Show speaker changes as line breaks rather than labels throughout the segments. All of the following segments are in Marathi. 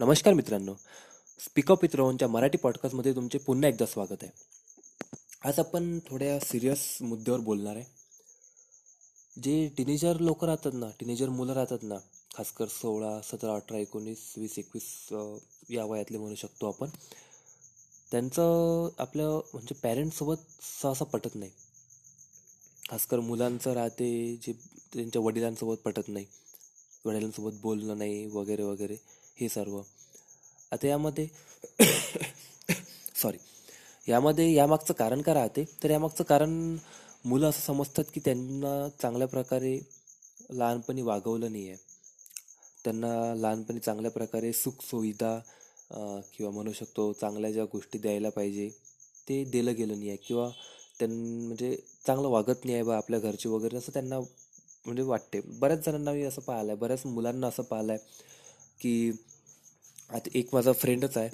नमस्कार मित्रांनो. स्पीकअप विथ मराठी पॉडकास्टमध्ये तुमचे पुन्हा एकदा स्वागत आहे. आज आपण थोड्या सिरियस मुद्द्यावर बोलणार आहे. जे टीनेजर लोक राहतात ना टीनेजर मुलं राहतात ना खासकर सोळा सतरा अठरा एकोणीस वीस एकवीस या वयातले म्हणू शकतो आपण त्यांचं आपल्या म्हणजे पॅरेंट्ससोबत सहसा पटत नाही. खासकर मुलांचं राहते जे त्यांच्या वडिलांसोबत पटत नाही. वडिलांसोबत बोलणं नाही वगैरे वगैरे. हे सर्व. आता यामध्ये सॉरी यामध्ये यामागचं कारण काय राहते? तर यामागचं कारण मुलं असं समजतात की त्यांना चांगल्या प्रकारे लहानपणी वागवलं नाही आहे त्यांना लहानपणी चांगल्या प्रकारे सुखसुविधा किंवा म्हणू शकतो चांगल्या ज्या गोष्टी द्यायला पाहिजे ते दिलं गेलं नाही आहे किंवा त्यां म्हणजे चांगलं वागत नाही आहे बा आपल्या घरचे वगैरे असं त्यांना म्हणजे वाटते. बऱ्याच जणांना मी असं पाहिलं आहे बऱ्याच मुलांना असं पाहिलं आहे की आता एक माझा फ्रेंडच आहे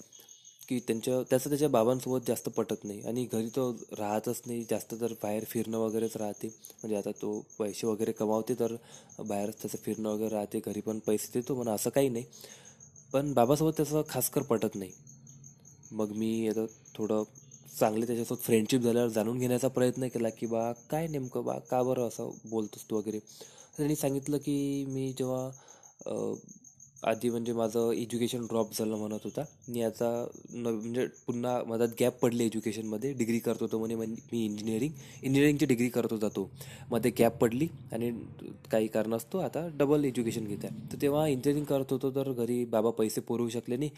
की त्यांच्या त्याचं त्याच्या बाबांसोबत जास्त पटत नाही. आणि घरी तो राहतच नाही जास्त तर बाहेर फिरणं वगैरेच राहते. म्हणजे आता तो पैसे वगैरे कमावते तर बाहेरच त्याचं फिरणं वगैरे राहते घरी पण पैसे देतो म्हणा असं काही नाही. पण बाबासोबत त्याचं खासकर पटत नाही. मग मी आता थोडं चांगले त्याच्यासोबत फ्रेंडशिप झाल्यावर जाणून घेण्याचा प्रयत्न केला की बा काय नेमकं बा का बरं असं बोलतोस तू वगैरे. त्यांनी सांगितलं की मी जेव्हा आधी म्हणजे माझं एज्युकेशन ड्रॉप झालं म्हणत होता. मी आता न म्हणजे पुन्हा माझा गॅप पडले एज्युकेशनमध्ये डिग्री करत होतो म्हणे मी इंजिनिअरिंग इंजिनिअरिंगची डिग्री करत होता तो. मध्ये गॅप पडली आणि काही कारण असतो आता डबल एज्युकेशन घेत आहे. तर तेव्हा इंजिनिअरिंग करत होतो तर घरी बाबा पैसे पुरवू शकले नाही.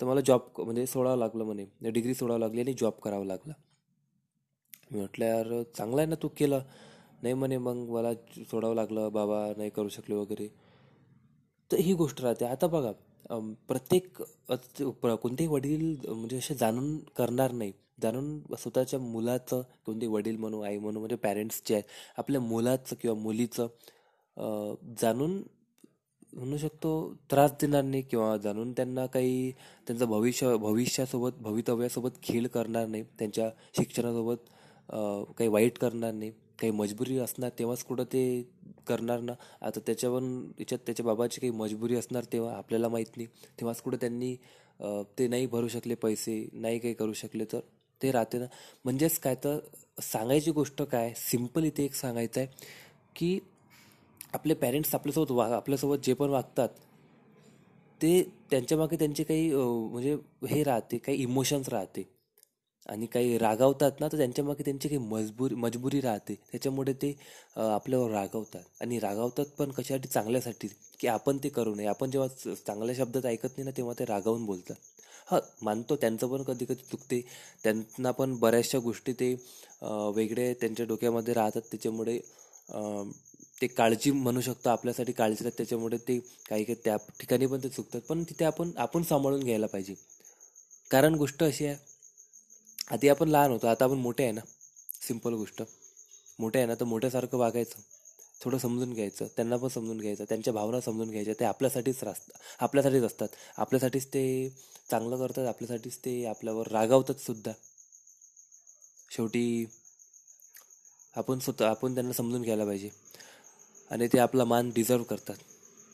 तर मला जॉब म्हणजे सोडावं लागलं म्हणे. डिग्री सोडावं लागली आणि जॉब करावं लागला. मी म्हटलं यार चांगला आहे ना तू केलं. नाही म्हणे मग मला सोडावं लागलं. बाबा नाही करू शकले वगैरे. तर ही गोष्ट राहते. आता बघा प्रत्येक कोणतेही वडील म्हणजे असे जाणून करणार नाही. जाणून स्वतःच्या मुलाचं कोणते वडील म्हणू आई म्हणू म्हणजे पॅरेंट्स जे आहेत आपल्या मुलाचं किंवा मुलीचं जाणून म्हणू शकतो त्रास देणार नाही किंवा जाणून त्यांना काही त्यांचं भविष्य भविष्यासोबत भवितव्यासोबत खेळ करणार नाही. त्यांच्या शिक्षणासोबत काही वाईट करणार नाही. काही मजबुरी असणार तेव्हाच कुठं ते करणार ना? आता त्याच्यावर याच्यात त्याच्या बाबाची काही मजबुरी असणार तेव्हा? आपल्याला माहीत नाही. तेव्हाच कुठं त्यांनी ते नाही भरू शकले पैसे नाही काही करू शकले तर? ते राहते ना. म्हणजेच काय तर सांगायची गोष्ट काय? सिंपल इथे एक सांगायचं आहे की आपले पॅरेंट्स आपल्यासोबत वा आपल्यासोबत जे पण वागतात ते त्यांच्यामागे त्यांचे काही म्हणजे हे राहते काही इमोशन्स राहते. आणि काही रागावतात ना तर त्यांच्यामागे त्यांची काही मजबूर मजबुरी राहते. त्याच्यामुळे ते आपल्यावर रागावतात. आणि रागावतात पण कशासाठी? चांगल्यासाठी. की आपण ते करू नये. आपण जेव्हा चांगल्या शब्दात ऐकत नाही ना तेव्हा ते रागावून बोलतात. हां मानतो. त्यांचं पण कधी कधी चुकते. त्यांना पण बऱ्याचशा गोष्टी ते वेगळे त्यांच्या डोक्यामध्ये राहतात. त्याच्यामुळे ते काळजी म्हणू शकतो आपल्यासाठी काळजी राहते. त्याच्यामुळे ते काही काही त्या ठिकाणी पण ते चुकतात. पण तिथे आपण आपण सांभाळून घ्यायला पाहिजे. कारण गोष्ट अशी आहे आधी आपण लहान होतो आता आपण मोठे आहे ना. सिंपल गोष्ट. मोठे आहे ना तर मोठ्यासारखं वागायचं. थोडं समजून घ्यायचं. त्यांना पण समजून घ्यायचं. त्यांच्या भावना समजून घ्यायच्या. ते आपल्यासाठीच रास्त आपल्यासाठीच असतात. आपल्यासाठीच ते चांगलं करतात. आपल्यासाठीच ते आपल्यावर रागावतात सुद्धा. शेवटी आपण स्वतः आपण त्यांना समजून घ्यायला पाहिजे. आणि ते आपला मान डिझर्व करतात.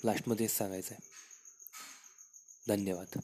लास्टमध्ये सांगायचं आहे धन्यवाद.